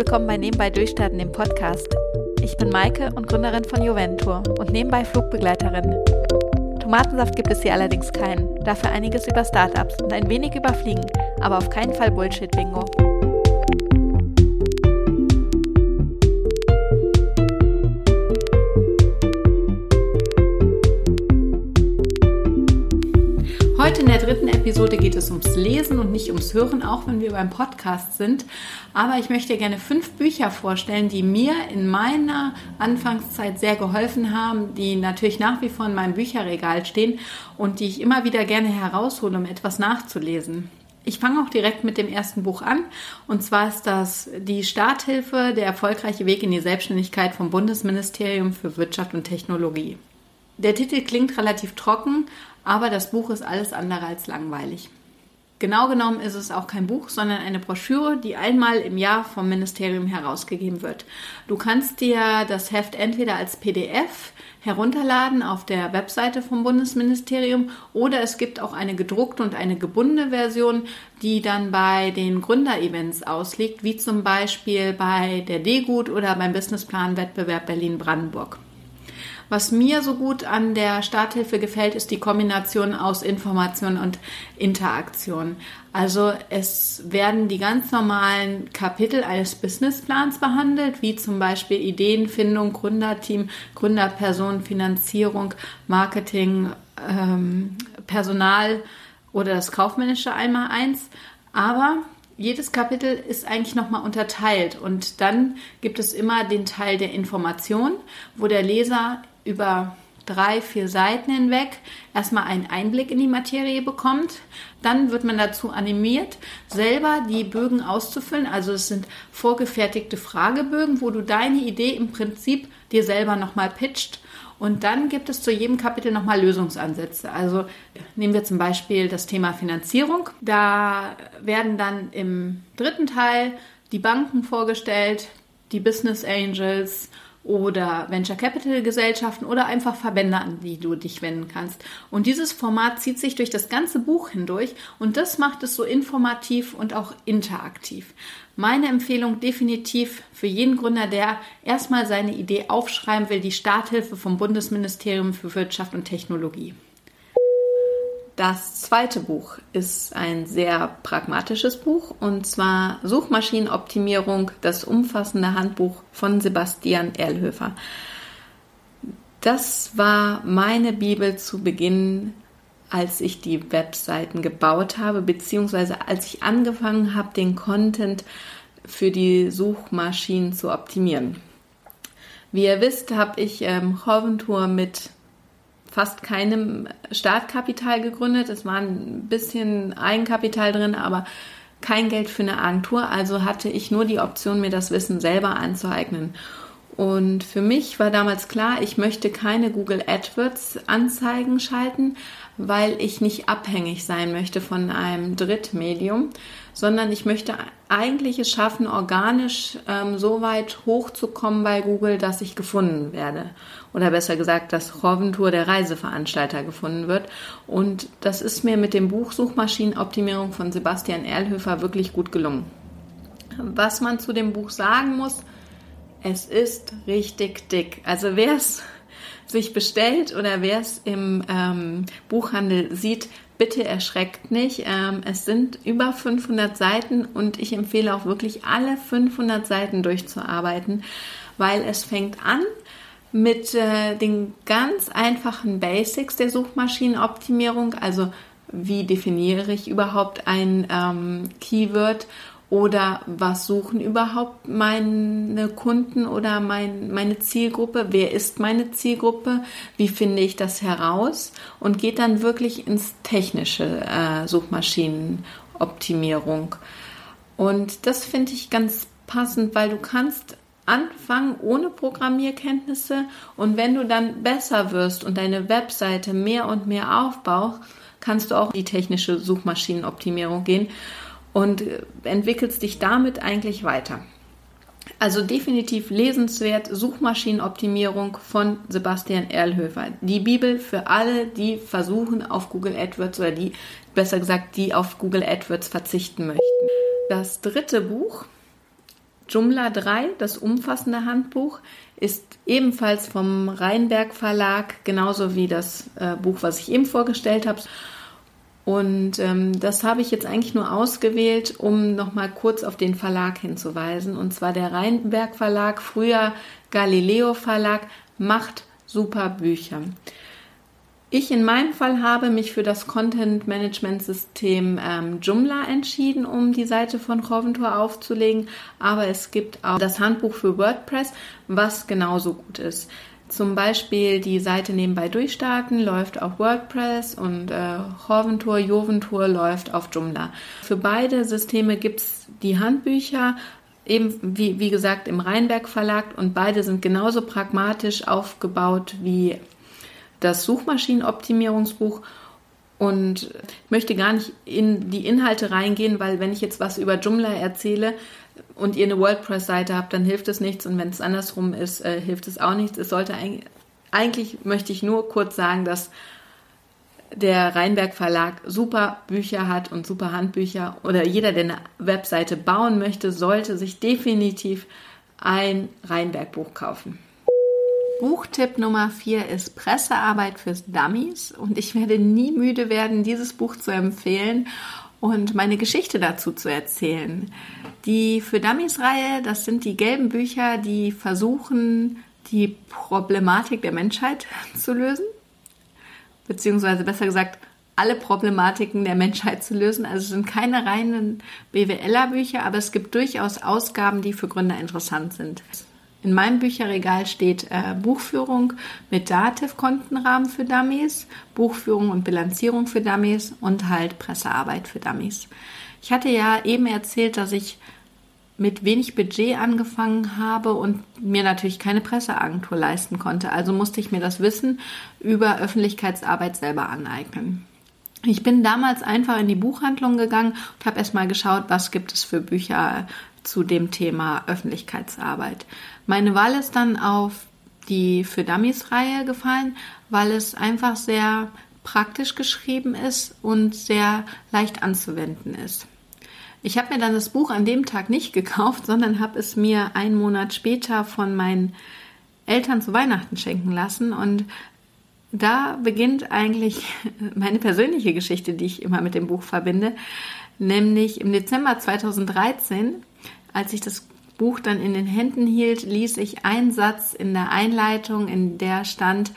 willkommen bei Nebenbei Durchstarten, dem Podcast. Ich bin Maike und Gründerin von Juventur und nebenbei Flugbegleiterin. Tomatensaft gibt es hier allerdings keinen, dafür einiges über Startups und ein wenig über Fliegen, aber auf keinen Fall Bullshit-Bingo. Es ums Lesen und nicht ums Hören, auch wenn wir beim Podcast sind. Aber ich möchte gerne fünf Bücher vorstellen, die mir in meiner Anfangszeit sehr geholfen haben, die natürlich nach wie vor in meinem Bücherregal stehen und die ich immer wieder gerne heraushole, um etwas nachzulesen. Ich fange auch direkt mit dem ersten Buch an. Und zwar ist das die Starthilfe, der erfolgreiche Weg in die Selbstständigkeit vom Bundesministerium für Wirtschaft und Technologie. Der Titel klingt relativ trocken, aber das Buch ist alles andere als langweilig. Genau genommen ist es auch kein Buch, sondern eine Broschüre, die einmal im Jahr vom Ministerium herausgegeben wird. Du kannst dir das Heft entweder als PDF herunterladen auf der Webseite vom Bundesministerium oder es gibt auch eine gedruckte und eine gebundene Version, die dann bei den Gründerevents ausliegt, wie zum Beispiel bei der D-Gut oder beim Businessplan-Wettbewerb Berlin-Brandenburg. Was mir so gut an der Starthilfe gefällt, ist die Kombination aus Information und Interaktion. Also es werden die ganz normalen Kapitel eines Businessplans behandelt, wie zum Beispiel Ideenfindung, Gründerteam, Gründerperson, Finanzierung, Marketing, ähm, Personal oder das kaufmännische einmal eins. Aber jedes Kapitel ist eigentlich nochmal unterteilt und dann gibt es immer den Teil der Information, wo der Leser über drei, vier Seiten hinweg erstmal einen Einblick in die Materie bekommt. Dann wird man dazu animiert, selber die Bögen auszufüllen. Also es sind vorgefertigte Fragebögen, wo du deine Idee im Prinzip dir selber nochmal pitcht. Und dann gibt es zu jedem Kapitel nochmal Lösungsansätze. Also nehmen wir zum Beispiel das Thema Finanzierung. Da werden dann im dritten Teil die Banken vorgestellt, die Business Angels oder Venture Capital Gesellschaften oder einfach Verbände, an die du dich wenden kannst. Und dieses Format zieht sich durch das ganze Buch hindurch und das macht es so informativ und auch interaktiv. Meine Empfehlung definitiv für jeden Gründer, der erstmal seine Idee aufschreiben will, die Starthilfe vom Bundesministerium für Wirtschaft und Technologie. Das zweite Buch ist ein sehr pragmatisches Buch und zwar Suchmaschinenoptimierung, das umfassende Handbuch von Sebastian Erlhöfer. Das war meine Bibel zu Beginn, als ich die Webseiten gebaut habe, beziehungsweise als ich angefangen habe, den Content für die Suchmaschinen zu optimieren. Wie ihr wisst, habe ich ähm, Hoventour mit fast keinem Startkapital gegründet. Es war ein bisschen Eigenkapital drin, aber kein Geld für eine Agentur. Also hatte ich nur die Option, mir das Wissen selber anzueignen. Und für mich war damals klar, ich möchte keine Google AdWords Anzeigen schalten, weil ich nicht abhängig sein möchte von einem Drittmedium, sondern ich möchte eigentlich es schaffen, organisch ähm, so weit hochzukommen bei Google, dass ich gefunden werde. Oder besser gesagt, dass Roventour der Reiseveranstalter gefunden wird. Und das ist mir mit dem Buch Suchmaschinenoptimierung von Sebastian Erlhöfer wirklich gut gelungen. Was man zu dem Buch sagen muss, es ist richtig dick. Also wer es sich bestellt oder wer es im ähm, Buchhandel sieht, bitte erschreckt nicht. Ähm, es sind über 500 Seiten und ich empfehle auch wirklich alle 500 Seiten durchzuarbeiten, weil es fängt an mit äh, den ganz einfachen Basics der Suchmaschinenoptimierung, also wie definiere ich überhaupt ein ähm, Keyword oder was suchen überhaupt meine Kunden oder mein, meine Zielgruppe? Wer ist meine Zielgruppe? Wie finde ich das heraus? Und geht dann wirklich ins technische äh, Suchmaschinenoptimierung. Und das finde ich ganz passend, weil du kannst anfangen ohne Programmierkenntnisse und wenn du dann besser wirst und deine Webseite mehr und mehr aufbaust, kannst du auch die technische Suchmaschinenoptimierung gehen und entwickelst dich damit eigentlich weiter. Also definitiv lesenswert Suchmaschinenoptimierung von Sebastian Erlhöfer. Die Bibel für alle, die versuchen auf Google AdWords oder die, besser gesagt, die auf Google AdWords verzichten möchten. Das dritte Buch Joomla 3, das umfassende Handbuch, ist ebenfalls vom Rheinberg Verlag, genauso wie das äh, Buch, was ich eben vorgestellt habe. Und ähm, das habe ich jetzt eigentlich nur ausgewählt, um nochmal kurz auf den Verlag hinzuweisen. Und zwar der Rheinberg Verlag, früher Galileo Verlag, macht super Bücher. Ich in meinem Fall habe mich für das Content Management System ähm, Joomla entschieden, um die Seite von Coventor aufzulegen. Aber es gibt auch das Handbuch für WordPress, was genauso gut ist. Zum Beispiel die Seite nebenbei durchstarten läuft auf WordPress und äh, Hoventur, Joventur läuft auf Joomla. Für beide Systeme gibt es die Handbücher, eben wie, wie gesagt im Rheinberg Verlag und beide sind genauso pragmatisch aufgebaut wie das Suchmaschinenoptimierungsbuch und ich möchte gar nicht in die Inhalte reingehen, weil wenn ich jetzt was über Joomla erzähle und ihr eine WordPress-Seite habt, dann hilft es nichts und wenn es andersrum ist, äh, hilft es auch nichts. Es sollte eigentlich, eigentlich möchte ich nur kurz sagen, dass der Rheinberg Verlag super Bücher hat und super Handbücher oder jeder, der eine Webseite bauen möchte, sollte sich definitiv ein Rheinberg Buch kaufen. Buchtipp Nummer 4 ist Pressearbeit fürs Dummies und ich werde nie müde werden, dieses Buch zu empfehlen und meine Geschichte dazu zu erzählen. Die für Dummies Reihe, das sind die gelben Bücher, die versuchen, die Problematik der Menschheit zu lösen, beziehungsweise besser gesagt, alle Problematiken der Menschheit zu lösen. Also es sind keine reinen BWLer-Bücher, aber es gibt durchaus Ausgaben, die für Gründer interessant sind. In meinem Bücherregal steht äh, Buchführung mit Dativ-Kontenrahmen für Dummies, Buchführung und Bilanzierung für Dummies und halt Pressearbeit für Dummies. Ich hatte ja eben erzählt, dass ich mit wenig Budget angefangen habe und mir natürlich keine Presseagentur leisten konnte. Also musste ich mir das Wissen über Öffentlichkeitsarbeit selber aneignen. Ich bin damals einfach in die Buchhandlung gegangen und habe erstmal geschaut, was gibt es für Bücher zu dem Thema Öffentlichkeitsarbeit. Meine Wahl ist dann auf die Für Dummies Reihe gefallen, weil es einfach sehr praktisch geschrieben ist und sehr leicht anzuwenden ist. Ich habe mir dann das Buch an dem Tag nicht gekauft, sondern habe es mir einen Monat später von meinen Eltern zu Weihnachten schenken lassen und da beginnt eigentlich meine persönliche Geschichte, die ich immer mit dem Buch verbinde, nämlich im Dezember 2013 als ich das Buch dann in den Händen hielt, ließ ich einen Satz in der Einleitung, in der stand,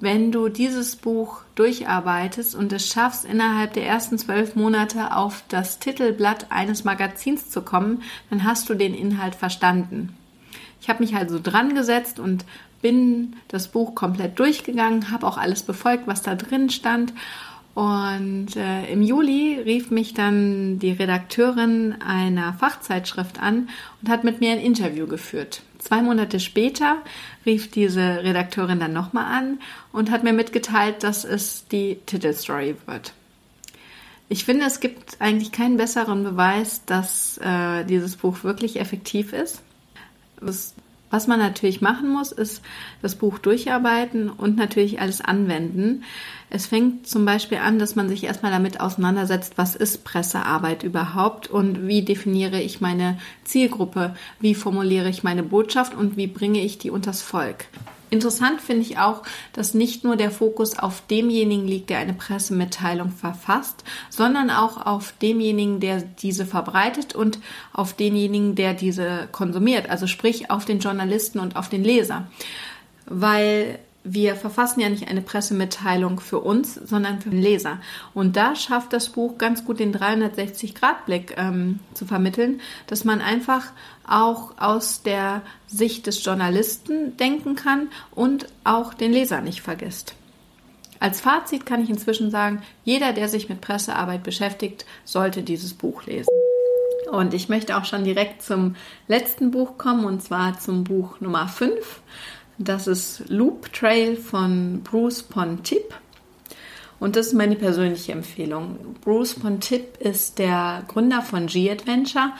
wenn du dieses Buch durcharbeitest und es schaffst, innerhalb der ersten zwölf Monate auf das Titelblatt eines Magazins zu kommen, dann hast du den Inhalt verstanden. Ich habe mich also dran gesetzt und bin das Buch komplett durchgegangen, habe auch alles befolgt, was da drin stand und äh, im Juli rief mich dann die Redakteurin einer Fachzeitschrift an und hat mit mir ein Interview geführt. Zwei Monate später rief diese Redakteurin dann nochmal an und hat mir mitgeteilt, dass es die Titelstory wird. Ich finde, es gibt eigentlich keinen besseren Beweis, dass äh, dieses Buch wirklich effektiv ist. Es was man natürlich machen muss, ist das Buch durcharbeiten und natürlich alles anwenden. Es fängt zum Beispiel an, dass man sich erstmal damit auseinandersetzt, was ist Pressearbeit überhaupt und wie definiere ich meine Zielgruppe, wie formuliere ich meine Botschaft und wie bringe ich die unters Volk. Interessant finde ich auch, dass nicht nur der Fokus auf demjenigen liegt, der eine Pressemitteilung verfasst, sondern auch auf demjenigen, der diese verbreitet und auf denjenigen, der diese konsumiert, also sprich auf den Journalisten und auf den Leser. Weil wir verfassen ja nicht eine Pressemitteilung für uns, sondern für den Leser. Und da schafft das Buch ganz gut den 360-Grad-Blick ähm, zu vermitteln, dass man einfach auch aus der Sicht des Journalisten denken kann und auch den Leser nicht vergisst. Als Fazit kann ich inzwischen sagen, jeder, der sich mit Pressearbeit beschäftigt, sollte dieses Buch lesen. Und ich möchte auch schon direkt zum letzten Buch kommen, und zwar zum Buch Nummer 5. Das ist Loop Trail von Bruce Pontip. Und das ist meine persönliche Empfehlung. Bruce Pontip ist der Gründer von G-Adventure.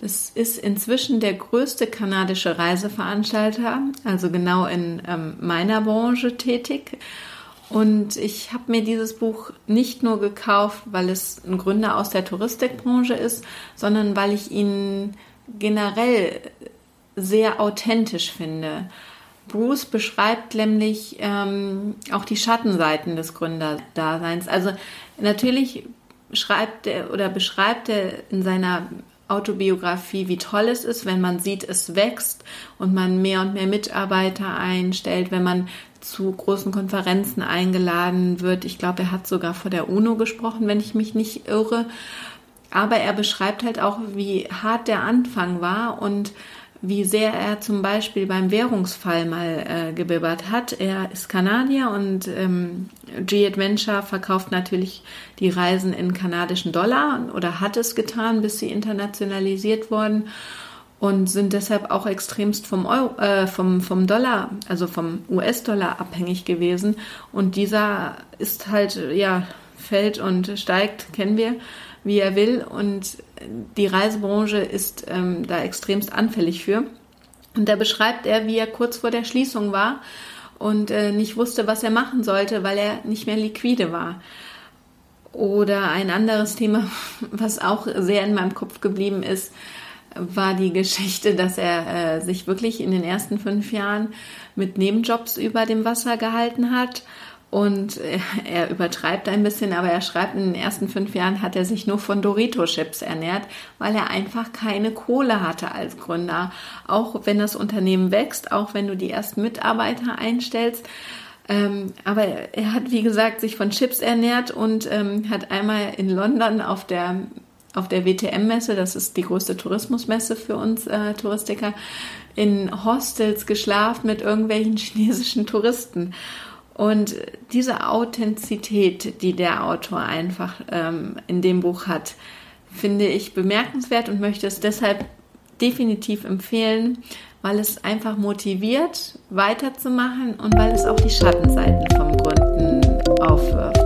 Das ist inzwischen der größte kanadische Reiseveranstalter, also genau in ähm, meiner Branche tätig. Und ich habe mir dieses Buch nicht nur gekauft, weil es ein Gründer aus der Touristikbranche ist, sondern weil ich ihn generell sehr authentisch finde. Bruce beschreibt nämlich ähm, auch die Schattenseiten des Gründerdaseins. Also natürlich schreibt er oder beschreibt er in seiner Autobiografie, wie toll es ist, wenn man sieht, es wächst und man mehr und mehr Mitarbeiter einstellt, wenn man zu großen Konferenzen eingeladen wird. Ich glaube, er hat sogar vor der UNO gesprochen, wenn ich mich nicht irre. Aber er beschreibt halt auch, wie hart der Anfang war und wie sehr er zum Beispiel beim Währungsfall mal äh, gebibbert hat. Er ist Kanadier und ähm, G-Adventure verkauft natürlich die Reisen in kanadischen Dollar oder hat es getan, bis sie internationalisiert wurden und sind deshalb auch extremst vom, Euro, äh, vom, vom Dollar, also vom US-Dollar abhängig gewesen. Und dieser ist halt, ja, fällt und steigt, kennen wir wie er will. Und die Reisebranche ist ähm, da extremst anfällig für. Und da beschreibt er, wie er kurz vor der Schließung war und äh, nicht wusste, was er machen sollte, weil er nicht mehr liquide war. Oder ein anderes Thema, was auch sehr in meinem Kopf geblieben ist, war die Geschichte, dass er äh, sich wirklich in den ersten fünf Jahren mit Nebenjobs über dem Wasser gehalten hat und er übertreibt ein bisschen, aber er schreibt, in den ersten fünf Jahren hat er sich nur von Dorito-Chips ernährt, weil er einfach keine Kohle hatte als Gründer. Auch wenn das Unternehmen wächst, auch wenn du die ersten Mitarbeiter einstellst. Ähm, aber er hat, wie gesagt, sich von Chips ernährt und ähm, hat einmal in London auf der auf der WTM-Messe, das ist die größte Tourismusmesse für uns äh, Touristiker, in Hostels geschlafen mit irgendwelchen chinesischen Touristen. Und diese Authentizität, die der Autor einfach ähm, in dem Buch hat, finde ich bemerkenswert und möchte es deshalb definitiv empfehlen, weil es einfach motiviert, weiterzumachen und weil es auch die Schattenseiten vom Gründen aufwirft.